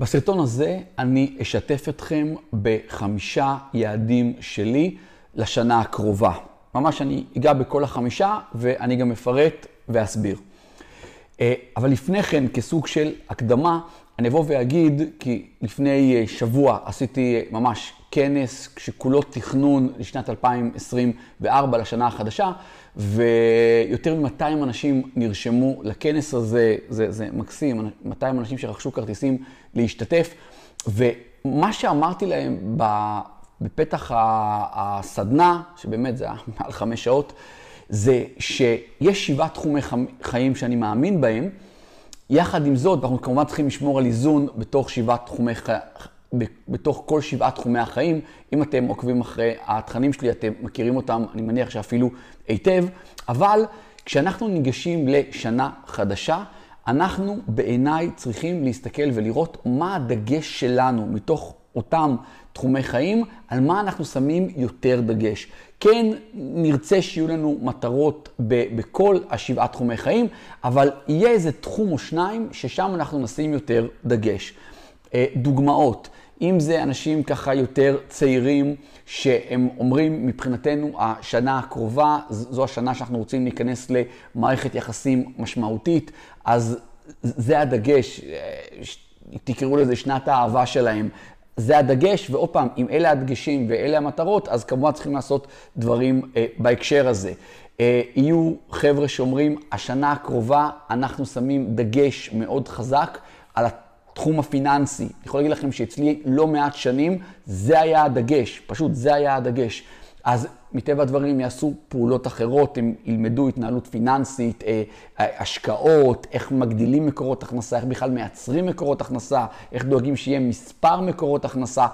בסרטון הזה אני אשתף אתכם בחמישה יעדים שלי לשנה הקרובה. ממש אני אגע בכל החמישה ואני גם אפרט ואסביר. אה, אבל לפני כן, כסוג של הקדמה, אני אבוא ואגיד, כי לפני אה, שבוע עשיתי אה, ממש כנס שכולו תכנון לשנת 2024, לשנה החדשה, ויותר מ-200 אנשים נרשמו לכנס הזה, זה, זה מקסים, 200 אנשים שרכשו כרטיסים להשתתף, ומה שאמרתי להם בפתח הסדנה, שבאמת זה היה מעל חמש שעות, זה שיש שבעה תחומי חיים שאני מאמין בהם. יחד עם זאת, אנחנו כמובן צריכים לשמור על איזון בתוך שבעה תחומי. בתוך כל שבעה תחומי החיים. אם אתם עוקבים אחרי התכנים שלי, אתם מכירים אותם, אני מניח שאפילו היטב, אבל כשאנחנו ניגשים לשנה חדשה, אנחנו בעיניי צריכים להסתכל ולראות מה הדגש שלנו מתוך אותם תחומי חיים, על מה אנחנו שמים יותר דגש. כן, נרצה שיהיו לנו מטרות ב- בכל השבעה תחומי חיים, אבל יהיה איזה תחום או שניים ששם אנחנו נשים יותר דגש. אה, דוגמאות, אם זה אנשים ככה יותר צעירים, שהם אומרים מבחינתנו השנה הקרובה, זו השנה שאנחנו רוצים להיכנס למערכת יחסים משמעותית, אז זה הדגש, אה, תקראו לזה שנת האהבה שלהם. זה הדגש, ועוד פעם, אם אלה הדגשים ואלה המטרות, אז כמובן צריכים לעשות דברים אה, בהקשר הזה. אה, יהיו חבר'ה שאומרים, השנה הקרובה אנחנו שמים דגש מאוד חזק על התחום הפיננסי. אני יכול להגיד לכם שאצלי לא מעט שנים, זה היה הדגש, פשוט זה היה הדגש. אז מטבע הדברים יעשו פעולות אחרות, הם ילמדו התנהלות פיננסית, אה, השקעות, איך מגדילים מקורות הכנסה, איך בכלל מייצרים מקורות הכנסה, איך דואגים שיהיה מספר מקורות הכנסה,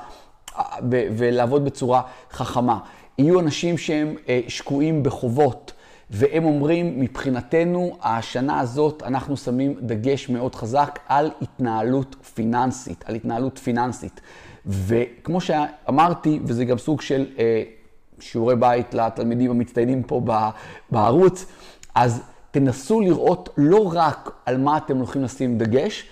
אה, ולעבוד בצורה חכמה. יהיו אנשים שהם אה, שקועים בחובות. והם אומרים, מבחינתנו, השנה הזאת אנחנו שמים דגש מאוד חזק על התנהלות פיננסית, על התנהלות פיננסית. וכמו שאמרתי, וזה גם סוג של אה, שיעורי בית לתלמידים המצטיינים פה בערוץ, אז תנסו לראות לא רק על מה אתם הולכים לשים דגש,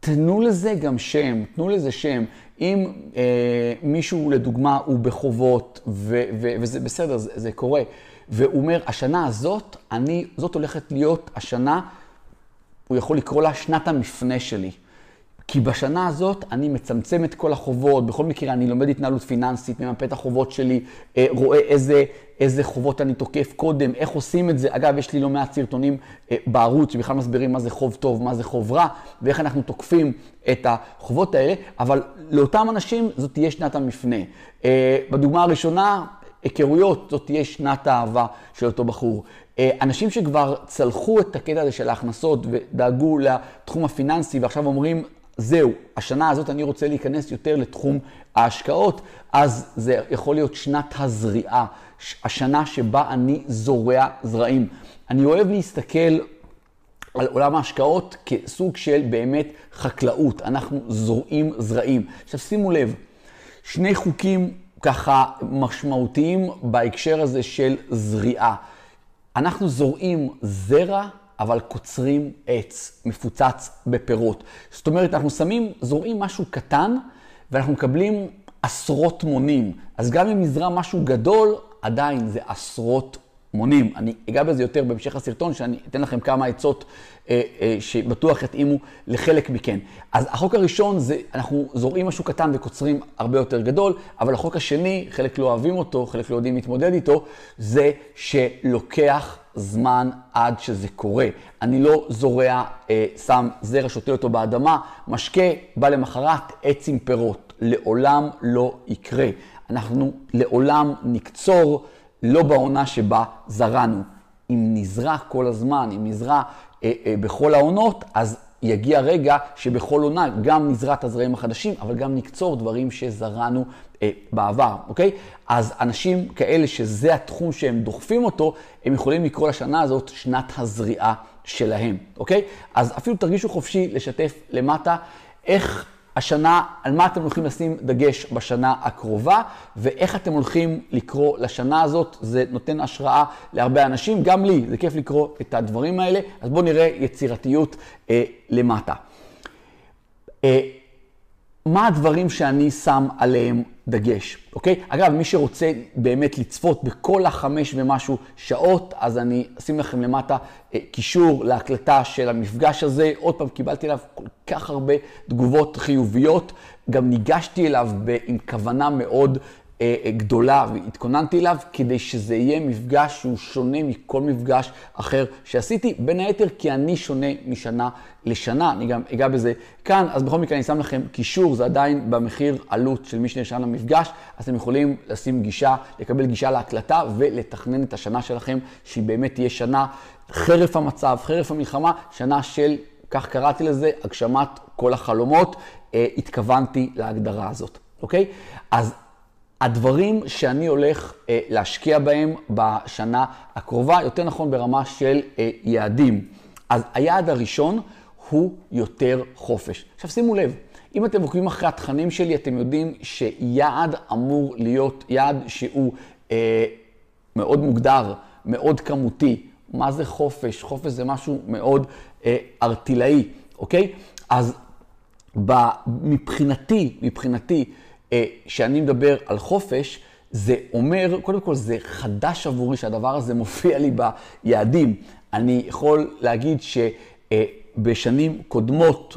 תנו לזה גם שם, תנו לזה שם. אם אה, מישהו, לדוגמה, הוא בחובות, ו- ו- וזה בסדר, זה, זה קורה, והוא אומר, השנה הזאת, אני, זאת הולכת להיות השנה, הוא יכול לקרוא לה שנת המפנה שלי. כי בשנה הזאת אני מצמצם את כל החובות, בכל מקרה אני לומד התנהלות פיננסית, ממפה את החובות שלי, אה, רואה איזה, איזה חובות אני תוקף קודם, איך עושים את זה. אגב, יש לי לא מעט סרטונים אה, בערוץ שבכלל מסבירים מה זה חוב טוב, מה זה חוב רע, ואיך אנחנו תוקפים את החובות האלה, אבל לאותם אנשים זאת תהיה שנת המפנה. אה, בדוגמה הראשונה, היכרויות, זאת תהיה שנת האהבה של אותו בחור. אנשים שכבר צלחו את הקטע הזה של ההכנסות ודאגו לתחום הפיננסי ועכשיו אומרים, זהו, השנה הזאת אני רוצה להיכנס יותר לתחום ההשקעות, אז זה יכול להיות שנת הזריעה, השנה שבה אני זורע זרעים. אני אוהב להסתכל על עולם ההשקעות כסוג של באמת חקלאות, אנחנו זורעים זרעים. עכשיו שימו לב, שני חוקים ככה משמעותיים בהקשר הזה של זריעה. אנחנו זורעים זרע אבל קוצרים עץ, מפוצץ בפירות. זאת אומרת, אנחנו שמים, זורעים משהו קטן, ואנחנו מקבלים עשרות מונים. אז גם אם נזרע משהו גדול, עדיין זה עשרות מונים. אני אגע בזה יותר בהמשך הסרטון, שאני אתן לכם כמה עצות שבטוח יתאימו לחלק מכן. אז החוק הראשון זה, אנחנו זורעים משהו קטן וקוצרים הרבה יותר גדול, אבל החוק השני, חלק לא אוהבים אותו, חלק לא יודעים להתמודד איתו, זה שלוקח זמן עד שזה קורה. אני לא זורע, אה, שם זרע, שותה אותו באדמה, משקה, בא למחרת, עץ עם פירות. לעולם לא יקרה. אנחנו לעולם נקצור, לא בעונה שבה זרענו. אם נזרע כל הזמן, אם נזרע אה, אה, בכל העונות, אז יגיע רגע שבכל עונה גם נזרע את הזרעים החדשים, אבל גם נקצור דברים שזרענו אה, בעבר, אוקיי? אז אנשים כאלה שזה התחום שהם דוחפים אותו, הם יכולים לקרוא לשנה הזאת שנת הזריעה שלהם, אוקיי? אז אפילו תרגישו חופשי לשתף למטה איך השנה, על מה אתם הולכים לשים דגש בשנה הקרובה, ואיך אתם הולכים לקרוא לשנה הזאת. זה נותן השראה להרבה אנשים, גם לי, זה כיף לקרוא את הדברים האלה. אז בואו נראה יצירתיות אה, למטה. אה, מה הדברים שאני שם עליהם דגש, אוקיי? אגב, מי שרוצה באמת לצפות בכל החמש ומשהו שעות, אז אני אשים לכם למטה אה, קישור להקלטה של המפגש הזה. עוד פעם, קיבלתי אליו כל כך הרבה תגובות חיוביות. גם ניגשתי אליו עם כוונה מאוד אה, אה, גדולה והתכוננתי אליו כדי שזה יהיה מפגש שהוא שונה מכל מפגש אחר שעשיתי, בין היתר כי אני שונה משנה לשנה, אני גם אגע בזה כאן, אז בכל מקרה אני שם לכם קישור, זה עדיין במחיר עלות של מי שנרשם למפגש, אז אתם יכולים לשים גישה, לקבל גישה להקלטה ולתכנן את השנה שלכם, שהיא באמת תהיה שנה חרף המצב, חרף המלחמה, שנה של, כך קראתי לזה, הגשמת כל החלומות, אה, התכוונתי להגדרה הזאת, אוקיי? אז הדברים שאני הולך אה, להשקיע בהם בשנה הקרובה, יותר נכון ברמה של אה, יעדים. אז היעד הראשון הוא יותר חופש. עכשיו שימו לב, אם אתם עוקבים אחרי התכנים שלי, אתם יודעים שיעד אמור להיות יעד שהוא אה, מאוד מוגדר, מאוד כמותי. מה זה חופש? חופש זה משהו מאוד ארטילאי, אוקיי? אז מבחינתי, מבחינתי, אה, שאני מדבר על חופש, זה אומר, קודם כל זה חדש עבורי שהדבר הזה מופיע לי ביעדים. אני יכול להגיד שבשנים קודמות,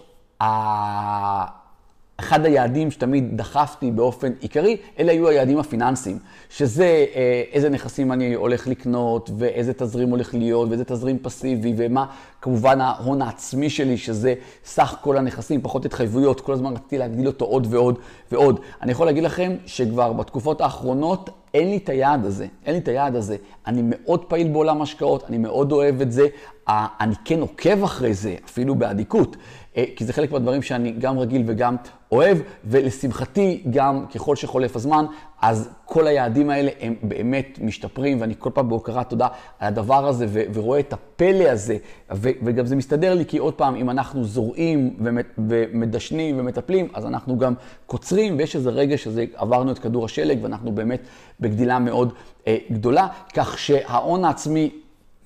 אחד היעדים שתמיד דחפתי באופן עיקרי, אלה היו היעדים הפיננסיים, שזה אה, איזה נכסים אני הולך לקנות, ואיזה תזרים הולך להיות, ואיזה תזרים פסיבי, ומה כמובן ההון העצמי שלי, שזה סך כל הנכסים, פחות התחייבויות, כל הזמן רציתי להגדיל אותו עוד ועוד ועוד. אני יכול להגיד לכם שכבר בתקופות האחרונות אין לי את היעד הזה, אין לי את היעד הזה. אני מאוד פעיל בעולם השקעות, אני מאוד אוהב את זה, אני כן עוקב אחרי זה, אפילו באדיקות. אה, כי זה חלק מהדברים שאני גם רגיל וגם אוהב, ולשמחתי, גם ככל שחולף הזמן, אז כל היעדים האלה הם באמת משתפרים, ואני כל פעם בהוקרת תודה על הדבר הזה, ו- ורואה את הפלא הזה, ו- וגם זה מסתדר לי, כי עוד פעם, אם אנחנו זורעים ומדשנים ומטפלים, אז אנחנו גם קוצרים, ויש איזה רגע שזה עברנו את כדור השלג, ואנחנו באמת בגדילה מאוד אה, גדולה, כך שההון העצמי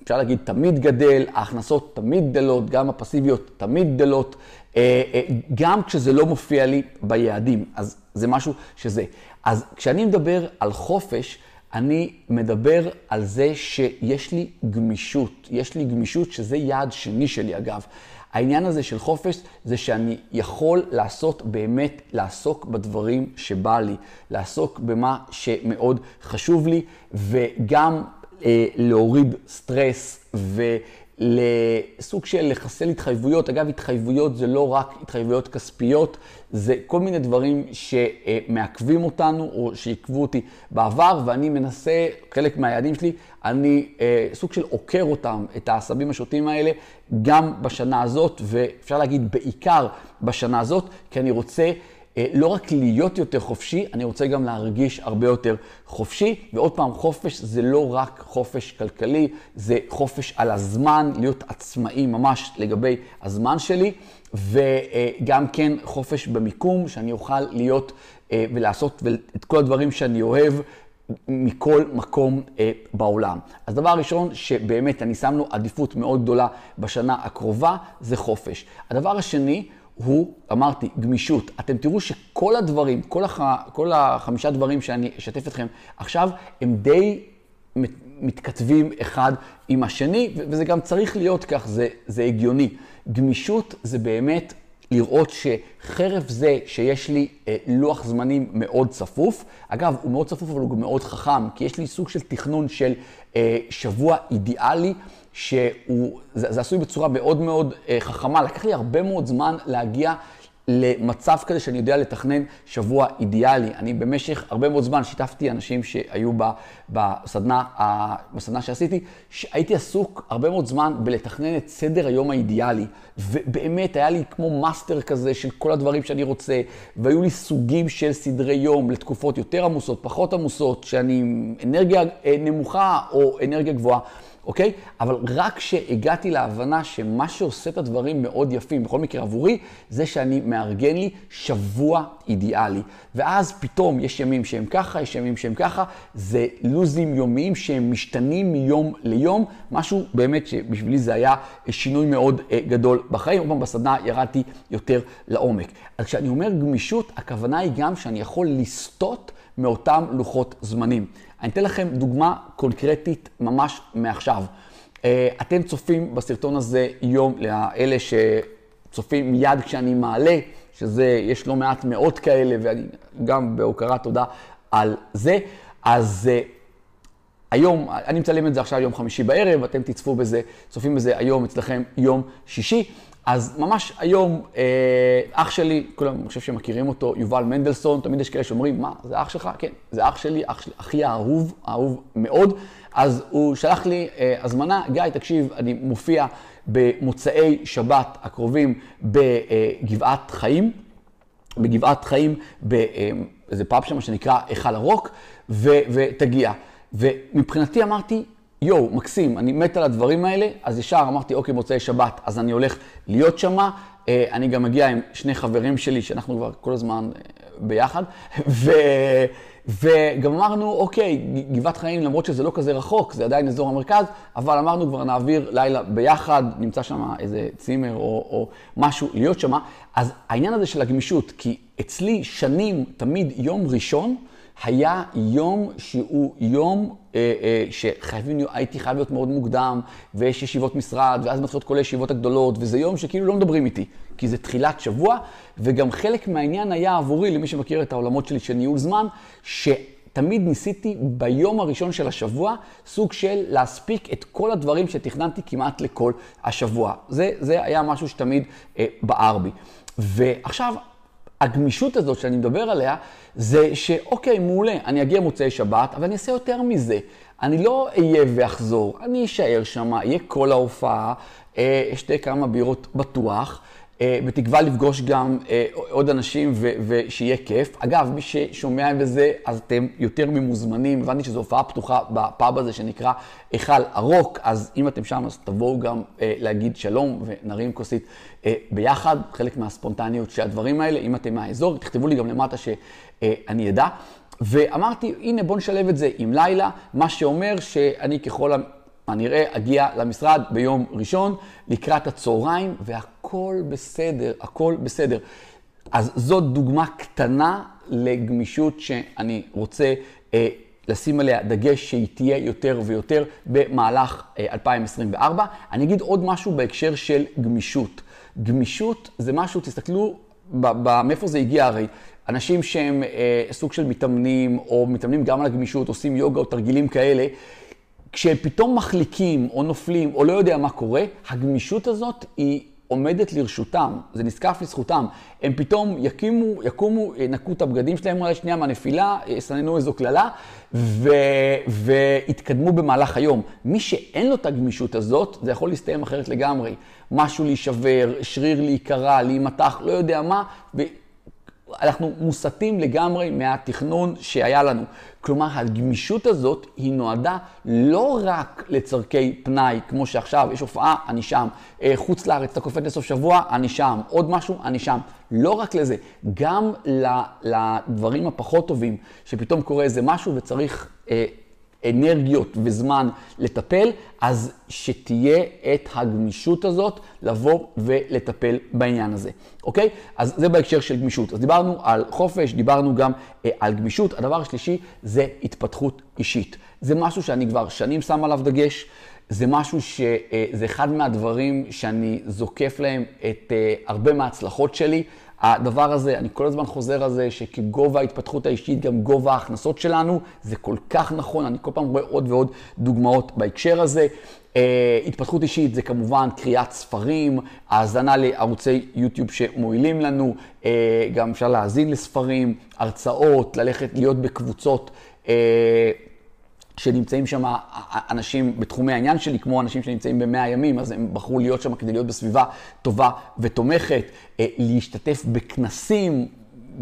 אפשר להגיד, תמיד גדל, ההכנסות תמיד גדלות, גם הפסיביות תמיד גדלות, אה, אה, גם כשזה לא מופיע לי ביעדים. אז זה משהו שזה. אז כשאני מדבר על חופש, אני מדבר על זה שיש לי גמישות. יש לי גמישות, שזה יעד שני שלי אגב. העניין הזה של חופש זה שאני יכול לעשות באמת, לעסוק בדברים שבא לי, לעסוק במה שמאוד חשוב לי, וגם אה, להוריד סטרס ולסוג של לחסל התחייבויות. אגב, התחייבויות זה לא רק התחייבויות כספיות, זה כל מיני דברים שמעכבים אותנו או שעיכבו אותי בעבר, ואני מנסה, חלק מהיעדים שלי, אני אה, סוג של עוקר אותם, את העשבים השוטים האלה, גם בשנה הזאת, ואפשר להגיד בעיקר בשנה הזאת, כי אני רוצה... אה, לא רק להיות יותר חופשי, אני רוצה גם להרגיש הרבה יותר חופשי. ועוד פעם, חופש זה לא רק חופש כלכלי, זה חופש על הזמן, להיות עצמאי ממש לגבי הזמן שלי, וגם כן חופש במיקום, שאני אוכל להיות אה, ולעשות את כל הדברים שאני אוהב. מכל מקום אה, בעולם. אז דבר ראשון, שבאמת אני שם לו עדיפות מאוד גדולה בשנה הקרובה, זה חופש. הדבר השני, הוא, אמרתי, גמישות. אתם תראו שכל הדברים, כל, הח... כל החמישה דברים שאני אשתף אתכם עכשיו, הם די מתכתבים אחד עם השני, וזה גם צריך להיות כך, זה, זה הגיוני. גמישות זה באמת לראות שחרף זה שיש לי אה, לוח זמנים מאוד צפוף, אגב, הוא מאוד צפוף אבל הוא גם מאוד חכם, כי יש לי סוג של תכנון של אה, שבוע אידיאלי. שהוא, זה, זה עשוי בצורה מאוד מאוד אה, חכמה. לקח לי הרבה מאוד זמן להגיע למצב כזה שאני יודע לתכנן שבוע אידיאלי. אני במשך הרבה מאוד זמן שיתפתי אנשים שהיו ב, בסדנה, בסדנה שעשיתי, שהייתי עסוק הרבה מאוד זמן בלתכנן את סדר היום האידיאלי. ובאמת היה לי כמו master כזה של כל הדברים שאני רוצה, והיו לי סוגים של סדרי יום לתקופות יותר עמוסות, פחות עמוסות, שאני עם אנרגיה אה, נמוכה או אנרגיה גבוהה. אוקיי? אבל רק כשהגעתי להבנה שמה שעושה את הדברים מאוד יפים, בכל מקרה עבורי, זה שאני מארגן לי שבוע אידיאלי. ואז פתאום יש ימים שהם ככה, יש ימים שהם ככה, זה לוזים יומיים שהם משתנים מיום ליום, משהו באמת שבשבילי זה היה שינוי מאוד אה, גדול בחיים. עוד פעם בסדנה ירדתי יותר לעומק. אז כשאני אומר גמישות, הכוונה היא גם שאני יכול לסטות מאותם לוחות זמנים. אני אתן לכם דוגמה קונקרטית ממש מעכשיו. אה, אתם צופים בסרטון הזה יום, לאלה שצופים מיד כשאני מעלה, שזה, יש לא מעט מאות כאלה, ואני גם בהוקרת תודה על זה. אז אה, היום, אני מצלם את זה עכשיו יום חמישי בערב, אתם תצפו בזה, צופים בזה היום אצלכם יום שישי. אז ממש היום, אה, אח שלי, כולם, אני חושב שמכירים אותו, יובל מנדלסון, תמיד יש כאלה שאומרים, מה, זה אח שלך? כן, זה אח שלי, אח שלי, אחי האהוב, האהוב מאוד. אז הוא שלח לי אה, הזמנה, גיא, תקשיב, אני מופיע במוצאי שבת הקרובים בגבעת חיים, בגבעת חיים, באיזה פאב שם שנקרא היכל הרוק, ו- ותגיע. ומבחינתי אמרתי, יואו, מקסים, אני מת על הדברים האלה, אז ישר אמרתי, אוקיי, מוצאי שבת, אז אני הולך להיות שמה. אה, אני גם מגיע עם שני חברים שלי, שאנחנו כבר כל הזמן אה, ביחד, ו... וגם אמרנו, אוקיי, גבעת חיים, למרות שזה לא כזה רחוק, זה עדיין אזור המרכז, אבל אמרנו כבר נעביר לילה ביחד, נמצא שם איזה צימר או, או משהו, להיות שם. אז העניין הזה של הגמישות, כי אצלי שנים, תמיד יום ראשון, היה יום שהוא יום אה, אה, שחייבים, הייתי חייב להיות מאוד מוקדם, ויש ישיבות משרד, ואז מתחילות כל הישיבות הגדולות, וזה יום שכאילו לא מדברים איתי, כי זה תחילת שבוע, וגם חלק מהעניין היה עבורי, למי שמכיר את העולמות שלי של ניהול זמן, ש... תמיד ניסיתי ביום הראשון של השבוע סוג של להספיק את כל הדברים שתכננתי כמעט לכל השבוע. זה, זה היה משהו שתמיד אה, בער בי. ועכשיו, הגמישות הזאת שאני מדבר עליה, זה שאוקיי, מעולה, אני אגיע מוצאי שבת, אבל אני אעשה יותר מזה. אני לא אהיה ואחזור, אני אשאר שם, אהיה כל ההופעה, אה, אשתה כמה בירות בטוח. אה, בתקווה לפגוש גם אה, עוד אנשים ושיהיה כיף. אגב, מי ששומע בזה, אז אתם יותר ממוזמנים. הבנתי שזו הופעה פתוחה בפאב הזה שנקרא היכל הרוק, אז אם אתם שם, אז תבואו גם להגיד שלום ונרים כוסית ביחד. חלק מהספונטניות של הדברים האלה, אם אתם מהאזור, תכתבו לי גם למטה שאני אדע. ואמרתי, הנה בואו נשלב את זה עם לילה, מה שאומר שאני ככל הנראה אגיע למשרד ביום ראשון, לקראת הצהריים, והכל בסדר, הכל בסדר. אז זאת דוגמה קטנה לגמישות שאני רוצה אה, לשים עליה דגש שהיא תהיה יותר ויותר במהלך אה, 2024. אני אגיד עוד משהו בהקשר של גמישות. גמישות זה משהו, תסתכלו מאיפה זה הגיע הרי. אנשים שהם אה, סוג של מתאמנים, או מתאמנים גם על הגמישות, עושים יוגה או תרגילים כאלה, כשהם פתאום מחליקים או נופלים או לא יודע מה קורה, הגמישות הזאת היא עומדת לרשותם, זה נזקף לזכותם. הם פתאום יקימו, יקומו, ינקו את הבגדים שלהם אולי שנייה מהנפילה, יסננו איזו קללה. ויתקדמו במהלך היום. מי שאין לו את הגמישות הזאת, זה יכול להסתיים אחרת לגמרי. משהו להישבר, שריר להיקרע, להימתח, לא יודע מה, אנחנו מוסטים לגמרי מהתכנון שהיה לנו. כלומר, הגמישות הזאת היא נועדה לא רק לצורכי פנאי, כמו שעכשיו, יש הופעה, אני שם, אה, חוץ לארץ, אתה קופט לסוף שבוע, אני שם, עוד משהו, אני שם. לא רק לזה, גם לדברים הפחות טובים, שפתאום קורה איזה משהו וצריך אה, אנרגיות וזמן לטפל, אז שתהיה את הגמישות הזאת לבוא ולטפל בעניין הזה, אוקיי? אז זה בהקשר של גמישות. אז דיברנו על חופש, דיברנו גם אה, על גמישות. הדבר השלישי זה התפתחות אישית. זה משהו שאני כבר שנים שם עליו דגש. זה משהו שזה אה, אחד מהדברים שאני זוקף להם את אה, הרבה מההצלחות שלי. הדבר הזה, אני כל הזמן חוזר על זה, שכגובה ההתפתחות האישית, גם גובה ההכנסות שלנו, זה כל כך נכון, אני כל פעם רואה עוד ועוד דוגמאות בהקשר הזה. Uh, התפתחות אישית זה כמובן קריאת ספרים, האזנה לערוצי יוטיוב שמועילים לנו, uh, גם אפשר להאזין לספרים, הרצאות, ללכת להיות בקבוצות. Uh, שנמצאים שם אנשים בתחומי העניין שלי, כמו אנשים שנמצאים במאה ימים, אז הם בחרו להיות שם כדי להיות בסביבה טובה ותומכת, אה, להשתתף בכנסים,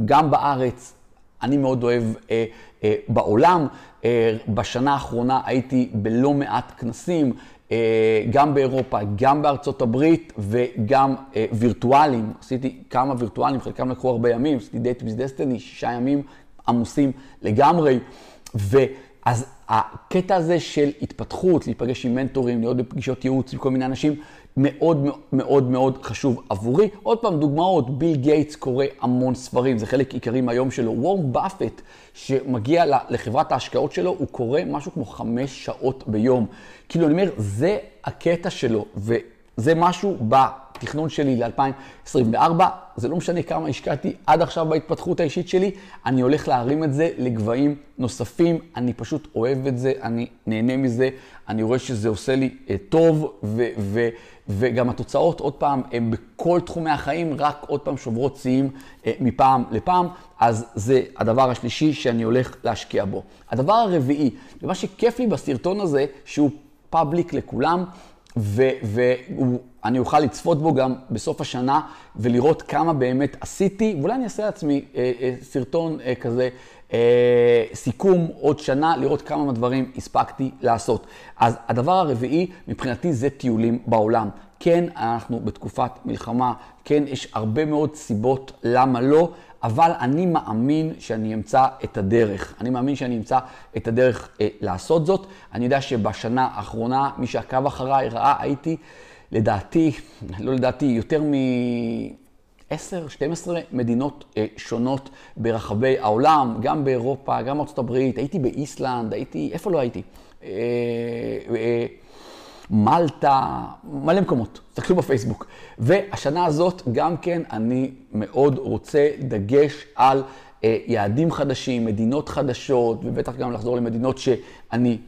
גם בארץ, אני מאוד אוהב אה, אה, בעולם. אה, בשנה האחרונה הייתי בלא מעט כנסים, אה, גם באירופה, גם בארצות הברית וגם אה, וירטואלים. עשיתי כמה וירטואלים, חלקם לקחו הרבה ימים, עשיתי דייט ביז דסטיני, שישה ימים עמוסים לגמרי. ואז הקטע הזה של התפתחות, להיפגש עם מנטורים, להיות בפגישות ייעוץ עם כל מיני אנשים, מאוד מאוד מאוד חשוב עבורי. עוד פעם, דוגמאות, ביל גייטס קורא המון ספרים, זה חלק עיקרי מהיום שלו. וורם באפט, שמגיע לחברת ההשקעות שלו, הוא קורא משהו כמו חמש שעות ביום. כאילו, אני אומר, זה הקטע שלו, וזה משהו בתכנון שלי ל-2024. זה לא משנה כמה השקעתי עד עכשיו בהתפתחות האישית שלי, אני הולך להרים את זה לגבהים נוספים. אני פשוט אוהב את זה, אני נהנה מזה, אני רואה שזה עושה לי אה, טוב, ו- ו- וגם התוצאות, עוד פעם, הן בכל תחומי החיים, רק עוד פעם שוברות שיאים אה, מפעם לפעם. אז זה הדבר השלישי שאני הולך להשקיע בו. הדבר הרביעי, ומה שכיף לי בסרטון הזה, שהוא פאבליק לכולם, ואני אוכל לצפות בו גם בסוף השנה ולראות כמה באמת עשיתי, ואולי אני אעשה לעצמי אה, אה, סרטון אה, כזה, אה, סיכום עוד שנה, לראות כמה מהדברים הספקתי לעשות. אז הדבר הרביעי, מבחינתי זה טיולים בעולם. כן, אנחנו בתקופת מלחמה, כן, יש הרבה מאוד סיבות למה לא. אבל אני מאמין שאני אמצא את הדרך. אני מאמין שאני אמצא את הדרך אה, לעשות זאת. אני יודע שבשנה האחרונה, מי שעקב אחריי ראה, הייתי, לדעתי, לא לדעתי, יותר מ... 10, 12 מדינות אה, שונות ברחבי העולם, גם באירופה, גם בארצות הברית, הייתי באיסלנד, הייתי, איפה לא הייתי? אה, אה, מלטה, מלא מקומות, תסתכלו בפייסבוק. והשנה הזאת גם כן אני מאוד רוצה דגש על אה, יעדים חדשים, מדינות חדשות, ובטח גם לחזור למדינות שאני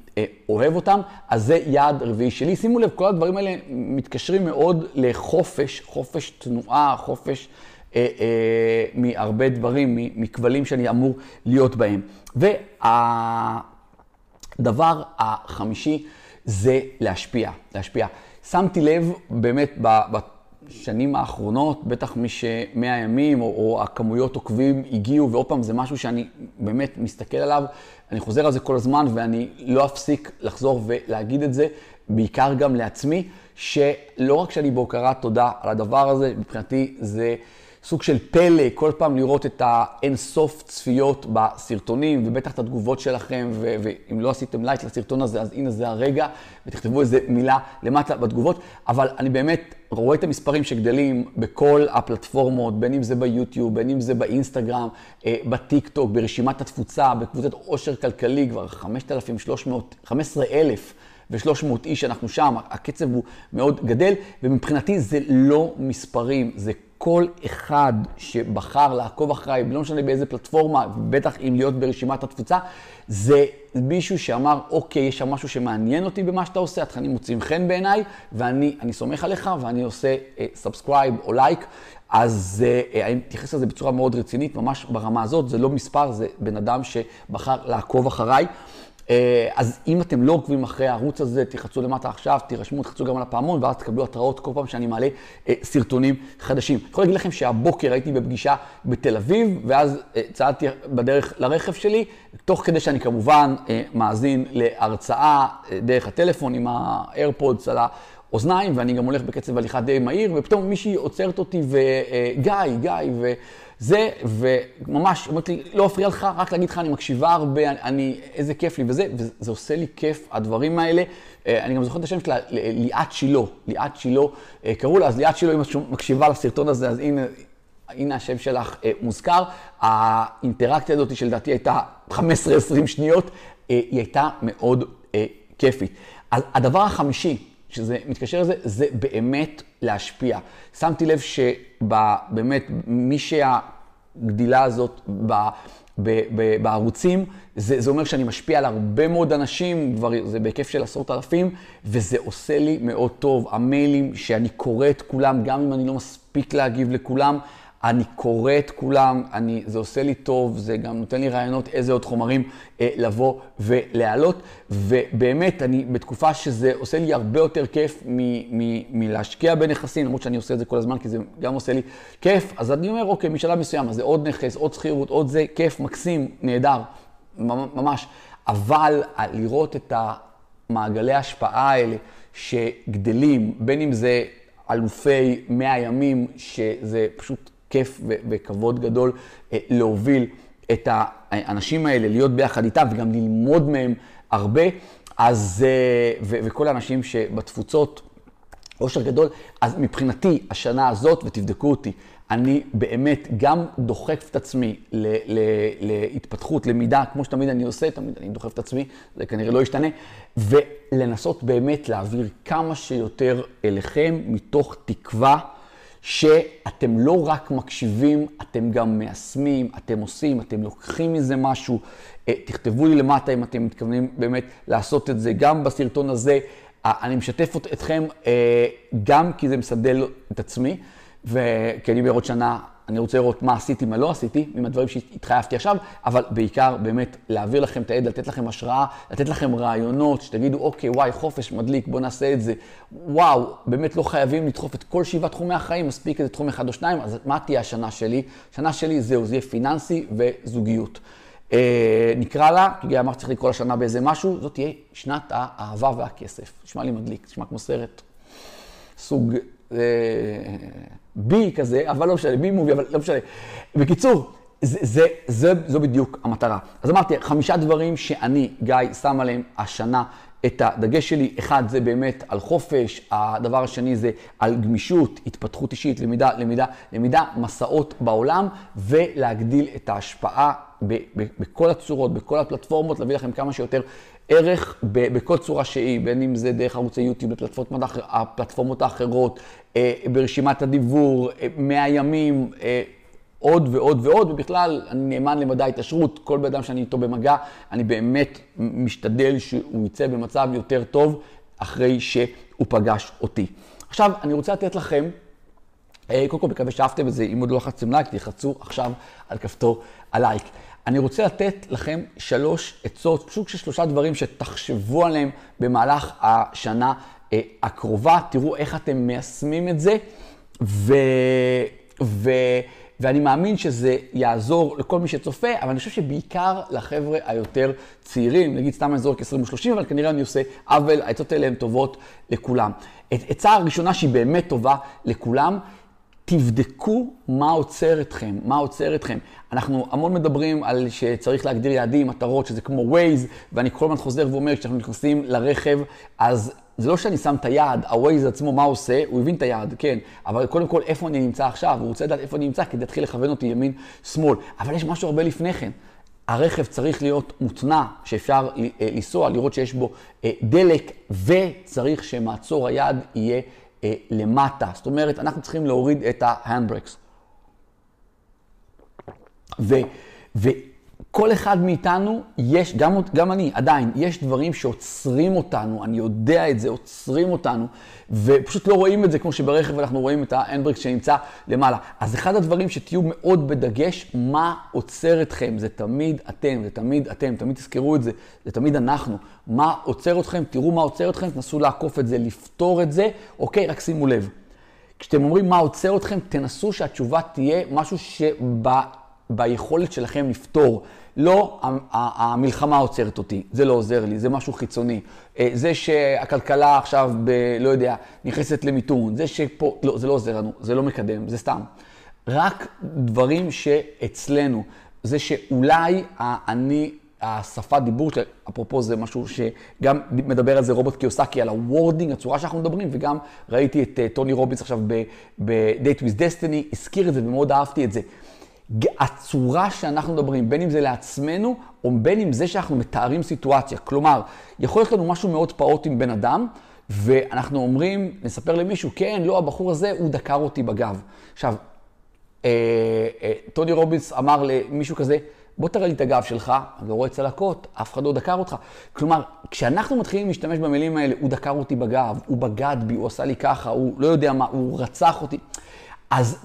אוהב אותן, אז זה יעד רביעי שלי. שימו לב, כל הדברים האלה מתקשרים מאוד לחופש, חופש תנועה, חופש... אה, אה, מהרבה דברים, מכבלים שאני אמור להיות בהם. והדבר החמישי זה להשפיע, להשפיע. שמתי לב באמת בשנים האחרונות, בטח מי שמאה ימים או, או הכמויות עוקבים הגיעו, ועוד פעם זה משהו שאני באמת מסתכל עליו, אני חוזר על זה כל הזמן ואני לא אפסיק לחזור ולהגיד את זה, בעיקר גם לעצמי, שלא רק שאני בהוקרת תודה על הדבר הזה, מבחינתי זה... סוג של פלא, כל פעם לראות את האין-סוף צפיות בסרטונים, ובטח את התגובות שלכם, ו- ואם לא עשיתם לייק לסרטון הזה, אז הנה זה הרגע, ותכתבו איזה מילה למטה בתגובות, אבל אני באמת רואה את המספרים שגדלים בכל הפלטפורמות, בין אם זה ביוטיוב, בין אם זה באינסטגרם, אה, בטיק טוק, ברשימת התפוצה, בקבוצת עושר כלכלי, כבר 5,300, 15,000. ו-300 איש, אנחנו שם, הקצב הוא מאוד גדל, ומבחינתי זה לא מספרים, זה כל אחד שבחר לעקוב אחריי, לא משנה באיזה פלטפורמה, בטח אם להיות ברשימת התפוצה, זה מישהו שאמר, אוקיי, יש שם משהו שמעניין אותי במה שאתה עושה, התכנים מוצאים חן בעיניי, ואני סומך עליך ואני עושה subscribe אה, או לייק. אז אה, אני מתייחס לזה בצורה מאוד רצינית, ממש ברמה הזאת, זה לא מספר, זה בן אדם שבחר לעקוב אחריי. אה, אז אם אתם לא עוקבים אחרי הערוץ הזה, תלחצו למטה עכשיו, תירשמו, תלחצו גם על הפעמון, ואז תקבלו התראות כל פעם שאני מעלה אה, סרטונים חדשים. אני יכול להגיד לכם שהבוקר הייתי בפגישה בתל אביב, ואז אה, צעדתי בדרך לרכב שלי, תוך כדי שאני כמובן מאזין להרצאה דרך הטלפון עם האיירפודס על האוזניים, ואני גם הולך בקצב הליכה די מהיר, ופתאום מישהי עוצרת אותי, וגיא, גיא, ו... זה, וממש, אומרת לי, לא אפריע לך, רק להגיד לך, אני מקשיבה הרבה, אני, איזה כיף לי וזה, וזה עושה לי כיף, הדברים האלה. אה, אני גם זוכר את השם שלה, ליאת שילה, ליאת שילה, אה, קראו לה, אז ליאת שילה, אם את מקשיבה לסרטון הזה, אז הנה, הנה השם שלך אה, מוזכר. האינטראקציה הזאת, שלדעתי הייתה 15-20 שניות, היא הייתה מאוד כיפית. אז הדבר החמישי, שזה מתקשר לזה, זה באמת להשפיע. שמתי לב שבאמת, מי שהגדילה הזאת ב, ב, ב, בערוצים, זה, זה אומר שאני משפיע על הרבה מאוד אנשים, כבר זה בהיקף של עשרות אלפים, וזה עושה לי מאוד טוב. המיילים שאני קורא את כולם, גם אם אני לא מספיק להגיב לכולם, אני קורא את כולם, אני, זה עושה לי טוב, זה גם נותן לי רעיונות איזה עוד חומרים אה, לבוא ולהעלות, ובאמת, אני בתקופה שזה עושה לי הרבה יותר כיף מלהשקיע בנכסים, למרות שאני עושה את זה כל הזמן, כי זה גם עושה לי כיף, אז אני אומר, אוקיי, משלב מסוים, אז זה עוד נכס, עוד שכירות, עוד זה, כיף, מקסים, נהדר, ממש. אבל לראות את המעגלי ההשפעה האלה שגדלים, בין אם זה אלופי 100 ימים, שזה פשוט כיף וכבוד גדול אה, להוביל את האנשים האלה, להיות ביחד איתם וגם ללמוד מהם הרבה. אז, אה, וכל האנשים שבתפוצות, אושר גדול. אז מבחינתי, השנה הזאת, ותבדקו אותי, אני באמת גם דוחף את עצמי ל, ל, להתפתחות, למידה, כמו שתמיד אני עושה, תמיד אני דוחף את עצמי, זה כנראה לא ישתנה, ולנסות באמת להעביר כמה שיותר אליכם מתוך תקווה שאתם לא רק מקשיבים, אתם גם מיישמים, אתם עושים, אתם לוקחים מזה משהו. אה, תכתבו לי למטה אם אתם מתכוונים באמת לעשות את זה. גם בסרטון הזה, אני משתף אתכם אה, גם כי זה מסדל את עצמי. וכי אני בעוד שנה, אני רוצה לראות מה עשיתי, מה לא עשיתי, עם הדברים שהתחייבתי עכשיו, אבל בעיקר באמת להעביר לכם את הידע, לתת לכם השראה, לתת לכם רעיונות, שתגידו, אוקיי, וואי, חופש מדליק, בואו נעשה את זה. וואו, באמת לא חייבים לדחוף את כל שבעת תחומי החיים, מספיק איזה תחום אחד או שניים, אז מה תהיה השנה שלי? השנה שלי זהו, זה יהיה פיננסי וזוגיות. אה, נקרא לה, כי אמרתי צריך לקרוא לשנה באיזה משהו, זאת תהיה שנת האהבה והכסף. נשמע לי מדליק, נשמע כמו סרט. סוג בי כזה, אבל לא משנה, בי מובי, אבל לא משנה. בקיצור, זה, זה, זה, זו בדיוק המטרה. אז אמרתי, חמישה דברים שאני, גיא, שם עליהם השנה את הדגש שלי. אחד, זה באמת על חופש, הדבר השני זה על גמישות, התפתחות אישית, למידה, למידה, למידה, מסעות בעולם, ולהגדיל את ההשפעה ב, ב, בכל הצורות, בכל הפלטפורמות, להביא לכם כמה שיותר ערך בכל צורה שהיא, בין אם זה דרך ערוצי יוטיוב, הפלטפורמות האחרות, אה, ברשימת הדיבור, 100 אה, ימים, אה, עוד ועוד ועוד, ובכלל, אני נאמן למדע ההתעשרות, כל בן אדם שאני איתו במגע, אני באמת משתדל שהוא יצא במצב יותר טוב אחרי שהוא פגש אותי. עכשיו, אני רוצה לתת לכם, קודם כל, מקווה שאהבתם את זה, אם עוד לא לחצתם לייק, תלחצו עכשיו על כפתור הלייק. אני רוצה לתת לכם שלוש עצות, סוג של שלושה דברים שתחשבו עליהם במהלך השנה אה, הקרובה. תראו איך אתם מיישמים את זה, ו... ו... ואני מאמין שזה יעזור לכל מי שצופה, אבל אני חושב שבעיקר לחבר'ה היותר צעירים, נגיד סתם אני זורק 20 ו-30, אבל כנראה אני עושה עוול, העצות האלה הן טובות לכולם. עצה הראשונה שהיא באמת טובה לכולם, תבדקו מה עוצר אתכם, מה עוצר אתכם. אנחנו המון מדברים על שצריך להגדיר יעדים, מטרות, שזה כמו Waze, ואני כל הזמן חוזר ואומר, כשאנחנו נכנסים לרכב, אז זה לא שאני שם את היעד, ה-Waze עצמו, מה עושה? הוא הבין את היעד, כן, אבל קודם כל, איפה אני נמצא עכשיו? הוא רוצה לדעת איפה אני נמצא כדי להתחיל לכוון אותי ימין-שמאל. אבל יש משהו הרבה לפני כן. הרכב צריך להיות מותנע, שאפשר אה, לנסוע, לראות שיש בו אה, דלק, וצריך שמעצור היד יהיה אה, למטה. זאת אומרת, אנחנו צריכים להוריד את ההנדברקס. וכל אחד מאיתנו, יש, גם, גם אני, עדיין, יש דברים שעוצרים אותנו, אני יודע את זה, עוצרים אותנו, ופשוט לא רואים את זה כמו שברכב אנחנו רואים את ההנדברקס שנמצא למעלה. אז אחד הדברים שתהיו מאוד בדגש, מה עוצר אתכם, זה תמיד אתם, זה תמיד אתם, תמיד תזכרו את זה, זה תמיד אנחנו. מה עוצר אתכם, תראו מה עוצר אתכם, תנסו לעקוף את זה, לפתור את זה, אוקיי, רק שימו לב. כשאתם אומרים מה עוצר אתכם, תנסו שהתשובה תהיה משהו שביכולת שלכם לפתור. לא המלחמה עוצרת אותי, זה לא עוזר לי, זה משהו חיצוני. אה, זה שהכלכלה עכשיו, ב, לא יודע, נכנסת למיתון, זה שפה, לא, זה לא עוזר לנו, זה לא מקדם, זה סתם. רק דברים שאצלנו, זה שאולי אני השפת דיבור אפרופו זה משהו שגם מדבר על זה רוברט קיוסאקי, על ה wording, הצורה שאנחנו מדברים, וגם ראיתי את uh, טוני רובינס עכשיו ב-Date with Destiny, הזכיר את זה ומאוד אהבתי את זה. הצורה שאנחנו מדברים, בין אם זה לעצמנו, או בין אם זה שאנחנו מתארים סיטואציה. כלומר, יכול להיות לנו משהו מאוד פעוט עם בן אדם, ואנחנו אומרים, נספר למישהו, כן, לא, הבחור הזה, הוא דקר אותי בגב. עכשיו, אה, אה, טוני רובינס אמר למישהו כזה, בוא תראה לי את הגב שלך, אני לא רואה צלקות, אף אחד לא דקר אותך. כלומר, כשאנחנו מתחילים להשתמש במילים האלה, הוא דקר אותי בגב, הוא בגד בי, הוא עשה לי ככה, הוא לא יודע מה, הוא רצח אותי, אז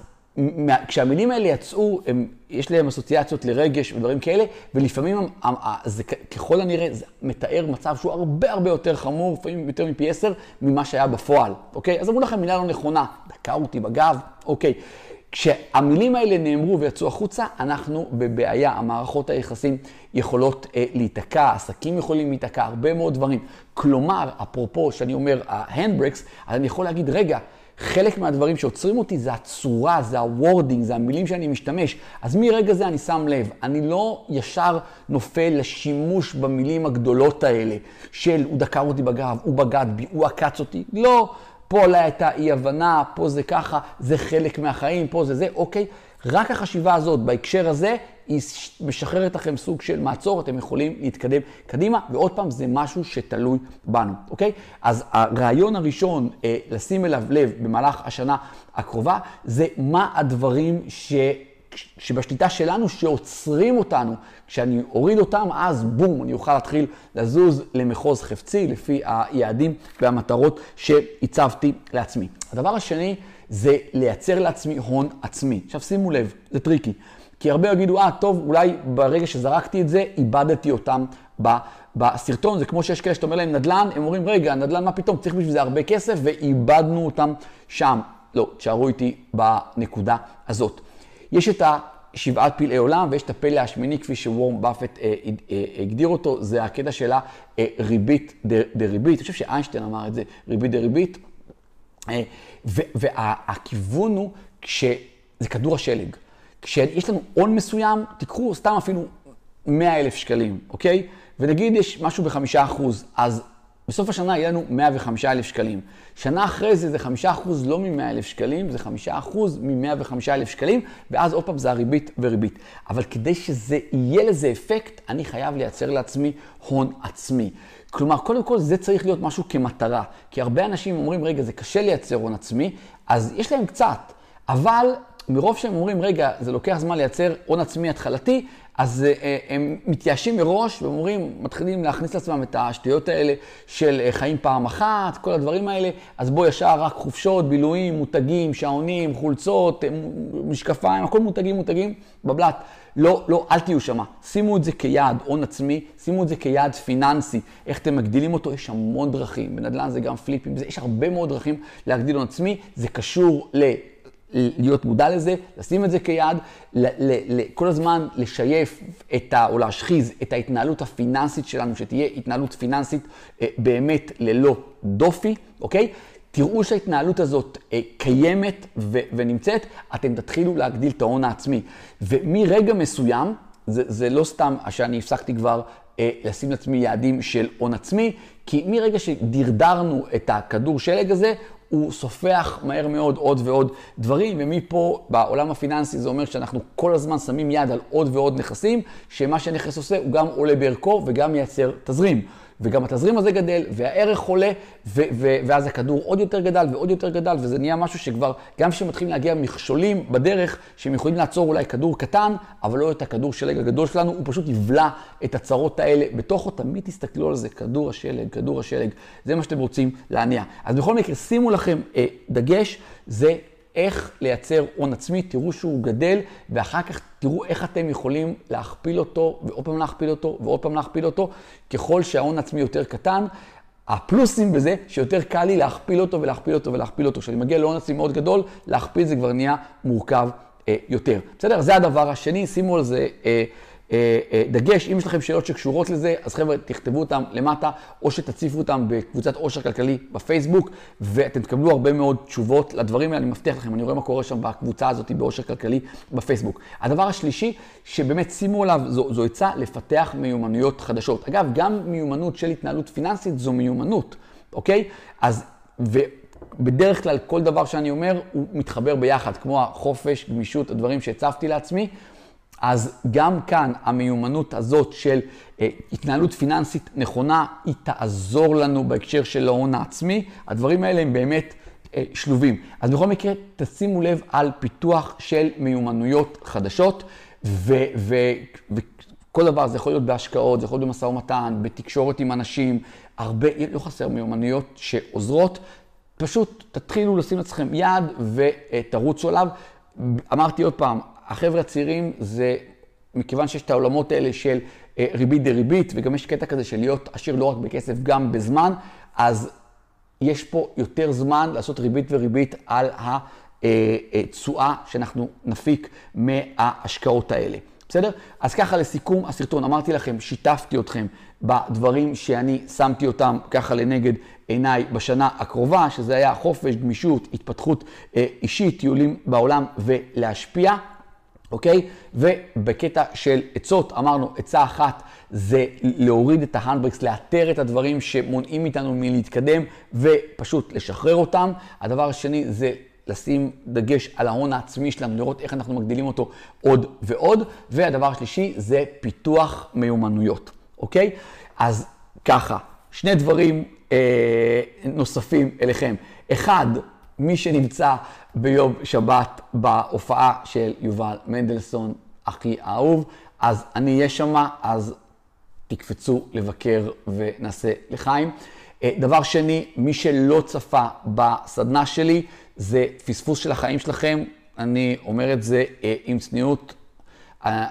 כשהמילים האלה יצאו, הם, יש להם אסוציאציות לרגש ודברים כאלה, ולפעמים זה ככל הנראה זה מתאר מצב שהוא הרבה הרבה יותר חמור, לפעמים יותר מפי עשר, ממה שהיה בפועל, אוקיי? אז אמרו לכם מילה לא נכונה, דקר אותי בגב, אוקיי. כשהמילים האלה נאמרו ויצאו החוצה, אנחנו בבעיה. המערכות היחסים יכולות אה, להיתקע, עסקים יכולים להיתקע, הרבה מאוד דברים. כלומר, אפרופו, שאני אומר, ה handbrakes, אז אני יכול להגיד, רגע, חלק מהדברים שעוצרים אותי זה הצורה, זה ה wording, זה המילים שאני משתמש. אז מרגע זה אני שם לב, אני לא ישר נופל לשימוש במילים הגדולות האלה של הוא דקר אותי בגב, הוא בגד בי, הוא עקץ אותי. לא. פה אולי הייתה אי הבנה, פה זה ככה, זה חלק מהחיים, פה זה זה, אוקיי. רק החשיבה הזאת בהקשר הזה, היא משחררת לכם סוג של מעצור, אתם יכולים להתקדם קדימה, ועוד פעם, זה משהו שתלוי בנו, אוקיי? אז הרעיון הראשון, אה, לשים אליו לב במהלך השנה הקרובה, זה מה הדברים ש... שבשליטה שלנו שעוצרים אותנו. כשאני אוריד אותם, אז בום, אני אוכל להתחיל לזוז למחוז חפצי לפי היעדים והמטרות שהצבתי לעצמי. הדבר השני זה לייצר לעצמי הון עצמי. עכשיו שימו לב, זה tricky. כי הרבה יגידו, אה, טוב, אולי ברגע שזרקתי את זה, איבדתי אותם. בסרטון, זה כמו שיש כאלה שאתה אומר להם נדל"ן, הם אומרים, רגע, נדל"ן, מה פתאום, צריך בשביל זה הרבה כסף, ואיבדנו אותם שם. לא, תשארו איתי בנקודה הזאת. יש את השבעת פלאי עולם ויש את הפלא השמיני, כפי שוורם באפט אה, אה, הגדיר אותו, זה הקטע של הריבית דריבית. אני חושב שאיינשטיין אמר את זה, ריבית דריבית. אה, והכיוון הוא כשזה כדור השלג. כשיש לנו הון מסוים, תיקחו סתם אפילו 100 אלף שקלים, אוקיי? ונגיד יש משהו בחמישה אחוז, אז בסוף השנה יהיה לנו 105 אלף שקלים. שנה אחרי זה זה 5 אחוז לא מ-100 אלף שקלים, זה 5 אחוז מ-105 אלף שקלים, ואז עוד פעם זה הריבית וריבית. אבל כדי שזה יהיה לזה אפקט, אני חייב לייצר לעצמי הון עצמי. כלומר, קודם כל זה צריך להיות משהו כמטרה. כי הרבה אנשים אומרים, רגע, זה קשה לייצר הון עצמי, אז יש להם קצת. אבל מרוב שהם אומרים, רגע, זה לוקח זמן לייצר הון עצמי התחלתי, אז אה, הם מתייאשים מראש ואומרים, מתחילים להכניס לעצמם את השטויות האלה של אה, חיים פעם אחת, כל הדברים האלה, אז בוא ישר רק חופשות, בילויים, מותגים, שעונים, חולצות, אה, משקפיים, הכל מותגים, מותגים, בבלת. לא, לא, אל תהיו שמה. שימו את זה כיעד הון עצמי, שימו את זה כיעד פיננסי. איך אתם מגדילים אותו? יש המון דרכים. בנדל"ן זה גם פליפים, יש הרבה מאוד דרכים להגדיל הון עצמי. זה קשור ל... להיות מודע לזה, לשים את זה כיעד, כל הזמן לשייף את ה, או להשחיז את ההתנהלות הפיננסית שלנו, שתהיה התנהלות פיננסית אה, באמת ללא דופי, אוקיי? תראו שההתנהלות הזאת אה, קיימת ו- ונמצאת, אתם תתחילו להגדיל את ההון העצמי. ומרגע מסוים, זה, זה לא סתם שאני הפסקתי כבר אה, לשים לעצמי יעדים של הון עצמי, כי מרגע שדרדרנו את הכדור שלג הזה, הוא סופח מהר מאוד עוד ועוד דברים, ומפה בעולם הפיננסי זה אומר שאנחנו כל הזמן שמים יד על עוד ועוד נכסים, שמה שנכס עושה הוא גם עולה בערכו וגם מייצר תזרים. וגם התזרים הזה גדל, והערך עולה, ואז הכדור עוד יותר גדל ועוד יותר גדל, וזה נהיה משהו שכבר, גם כשמתחילים להגיע מכשולים בדרך, שהם יכולים לעצור אולי כדור קטן, אבל לא את הכדור שלג הגדול שלנו, הוא פשוט יבלע את הצרות האלה בתוכו. תמיד תסתכלו על זה, כדור השלג, כדור השלג, זה מה שאתם רוצים להניע. אז בכל מקרה, שימו לכם אה, דגש, זה איך לייצר הון עצמי, תראו שהוא גדל, ואחר כך תראו איך אתם יכולים להכפיל אותו, ועוד פעם להכפיל אותו, ועוד פעם להכפיל אותו, ככל שההון העצמי יותר קטן. הפלוסים בזה, שיותר קל לי להכפיל אותו ולהכפיל אותו ולהכפיל אותו. כשאני מגיע להון עצמי מאוד גדול, להכפיל זה כבר נהיה מורכב אה, יותר. בסדר? זה הדבר השני, שימו על זה אה, דגש, אם יש לכם שאלות שקשורות לזה, אז חבר'ה, תכתבו אותם למטה, או שתציפו אותם בקבוצת עושר כלכלי בפייסבוק, ואתם תקבלו הרבה מאוד תשובות לדברים האלה, אני מבטיח לכם, אני רואה מה קורה שם בקבוצה הזאת בעושר כלכלי בפייסבוק. הדבר השלישי, שבאמת שימו עליו, זו, זו עצה לפתח מיומנויות חדשות. אגב, גם מיומנות של התנהלות פיננסית זו מיומנות, אוקיי? אז, ו... בדרך כלל כל דבר שאני אומר הוא מתחבר ביחד, כמו החופש, גמישות, הדברים שהצבתי לעצמי. אז גם כאן המיומנות הזאת של אה, התנהלות פיננסית נכונה, היא תעזור לנו בהקשר של ההון העצמי. הדברים האלה הם באמת אה, שלובים. אז בכל מקרה, תשימו לב על פיתוח של מיומנויות חדשות, וכל דבר, זה יכול להיות בהשקעות, זה יכול להיות במשא ומתן, בתקשורת עם אנשים, הרבה, לא חסר מיומנויות שעוזרות. פשוט תתחילו לשים לעצמכם יד ותרוצו עליו. אמרתי עוד פעם, החבר'ה הצעירים זה, מכיוון שיש את העולמות האלה של אה, ריבית דריבית, וגם יש קטע כזה של להיות עשיר לא רק בכסף, גם בזמן, אז יש פה יותר זמן לעשות ריבית וריבית על התשואה שאנחנו נפיק מההשקעות האלה. בסדר? אז ככה לסיכום הסרטון, אמרתי לכם, שיתפתי אתכם בדברים שאני שמתי אותם ככה לנגד עיניי בשנה הקרובה, שזה היה חופש, גמישות, התפתחות אה, אישית, טיולים בעולם ולהשפיע. אוקיי? ובקטע של עצות, אמרנו, עצה אחת זה להוריד את ההנדברקס, לאתר את הדברים שמונעים מאיתנו מלהתקדם ופשוט לשחרר אותם. הדבר השני זה לשים דגש על ההון העצמי שלנו, לראות איך אנחנו מגדילים אותו עוד ועוד. והדבר השלישי זה פיתוח מיומנויות, אוקיי? אז ככה, שני דברים אה, נוספים אליכם. אחד, מי שנמצא ביום שבת בהופעה של יובל מנדלסון, הכי האהוב, אז אני אהיה שם, אז תקפצו לבקר ונעשה לחיים. אה, דבר שני, מי שלא צפה בסדנה שלי, זה פספוס של החיים שלכם. אני אומר את זה אה, עם צניעות. אה,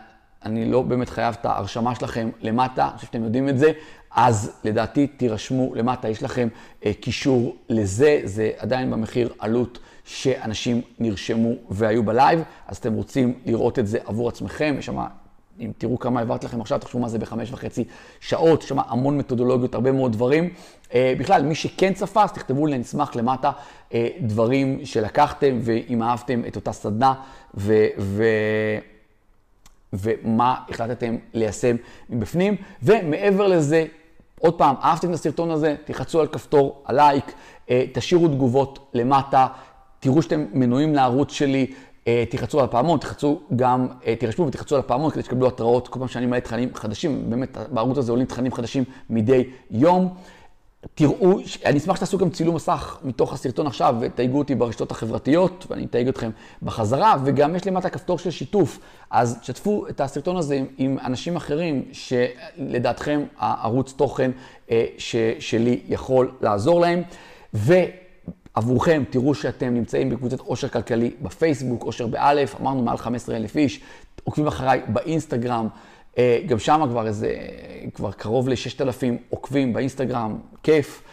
אני לא באמת חייב את ההרשמה שלכם למטה, אני חושב שאתם יודעים את זה. אז לדעתי תירשמו למטה, יש לכם אה, קישור לזה, זה עדיין במחיר עלות שאנשים נרשמו והיו בלייב, אז אתם רוצים לראות את זה עבור עצמכם, יש שם, אם תראו כמה העברתי לכם עכשיו, תחשבו מה זה בחמש וחצי שעות, יש המון מתודולוגיות, הרבה מאוד דברים. אה, בכלל, מי שכן צפה, אז תכתבו לי, אני אשמח למטה, אה, דברים שלקחתם, ואם אהבתם את אותה סדנה, ו... ו... ומה החלטתם ליישם מבפנים. ומעבר לזה, עוד פעם, אהבתם את הסרטון הזה, תחצו על כפתור הלייק, אה, תשאירו תגובות למטה, תראו שאתם מנויים לערוץ שלי, אה, תחצו על הפעמון, תחצו גם, אה, תירשמו ותחצו על הפעמון כדי שתקבלו התראות כל פעם שאני מעלה תכנים חדשים, באמת בערוץ הזה עולים תכנים חדשים מדי יום. תראו, אני אשמח שתעשו גם צילום מסך מתוך הסרטון עכשיו ותייגו אותי ברשתות החברתיות ואני אתייג אתכם בחזרה וגם יש למטה כפתור של שיתוף, אז שתפו את הסרטון הזה עם, עם אנשים אחרים שלדעתכם הערוץ תוכן אה, ש, שלי יכול לעזור להם ועבורכם תראו שאתם נמצאים בקבוצת עושר כלכלי בפייסבוק, עושר באלף, אמרנו מעל 15 אלף איש, עוקבים אחריי באינסטגרם. אה, גם שם כבר איזה, כבר קרוב ל-6,000 עוקבים באינסטגרם, כיף.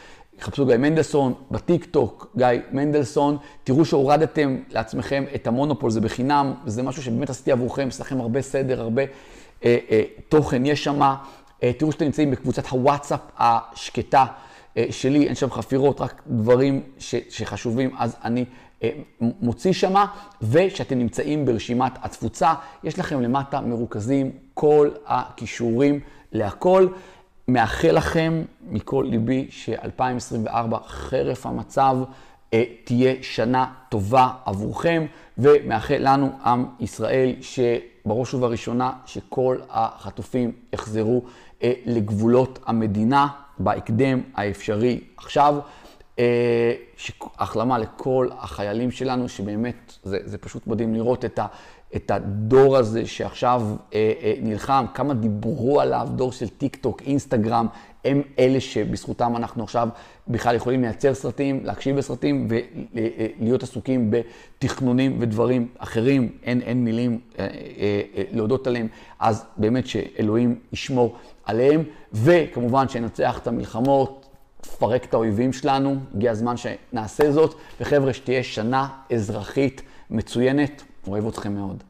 חפשו גיא מנדלסון, בטיק טוק, גיא מנדלסון, תראו שהורדתם לעצמכם את המונופול, זה בחינם, זה משהו שבאמת עשיתי עבורכם, יש לכם הרבה סדר, הרבה אה, אה, תוכן יש שם. אה, תראו שאתם נמצאים בקבוצת הוואטסאפ השקטה אה, שלי, אין שם חפירות, רק דברים ש, שחשובים, אז אני מוציא שמה, ושאתם נמצאים ברשימת התפוצה, יש לכם למטה מרוכזים כל הכישורים להכל. מאחל לכם מכל ליבי ש-2024, חרף המצב, אה, תהיה שנה טובה עבורכם, ומאחל לנו, עם ישראל, שבראש ובראשונה, שכל החטופים יחזרו אה, לגבולות המדינה בהקדם האפשרי עכשיו. אה, החלמה לכל החיילים שלנו, שבאמת, זה, זה פשוט מדהים לראות את, ה, את הדור הזה שעכשיו אה, אה, נלחם, כמה דיברו עליו, דור של טיק טוק, אינסטגרם, הם אלה שבזכותם אנחנו עכשיו בכלל יכולים לייצר סרטים, להקשיב בסרטים ולהיות עסוקים בתכנונים ודברים אחרים, אין, אין מילים אה, אה, אה, להודות עליהם, אז באמת שאלוהים ישמור עליהם, וכמובן שננצח את המלחמות. לפרק את האויבים שלנו, הגיע הזמן שנעשה זאת, וחבר'ה, שתהיה שנה אזרחית מצוינת, אוהב אתכם מאוד.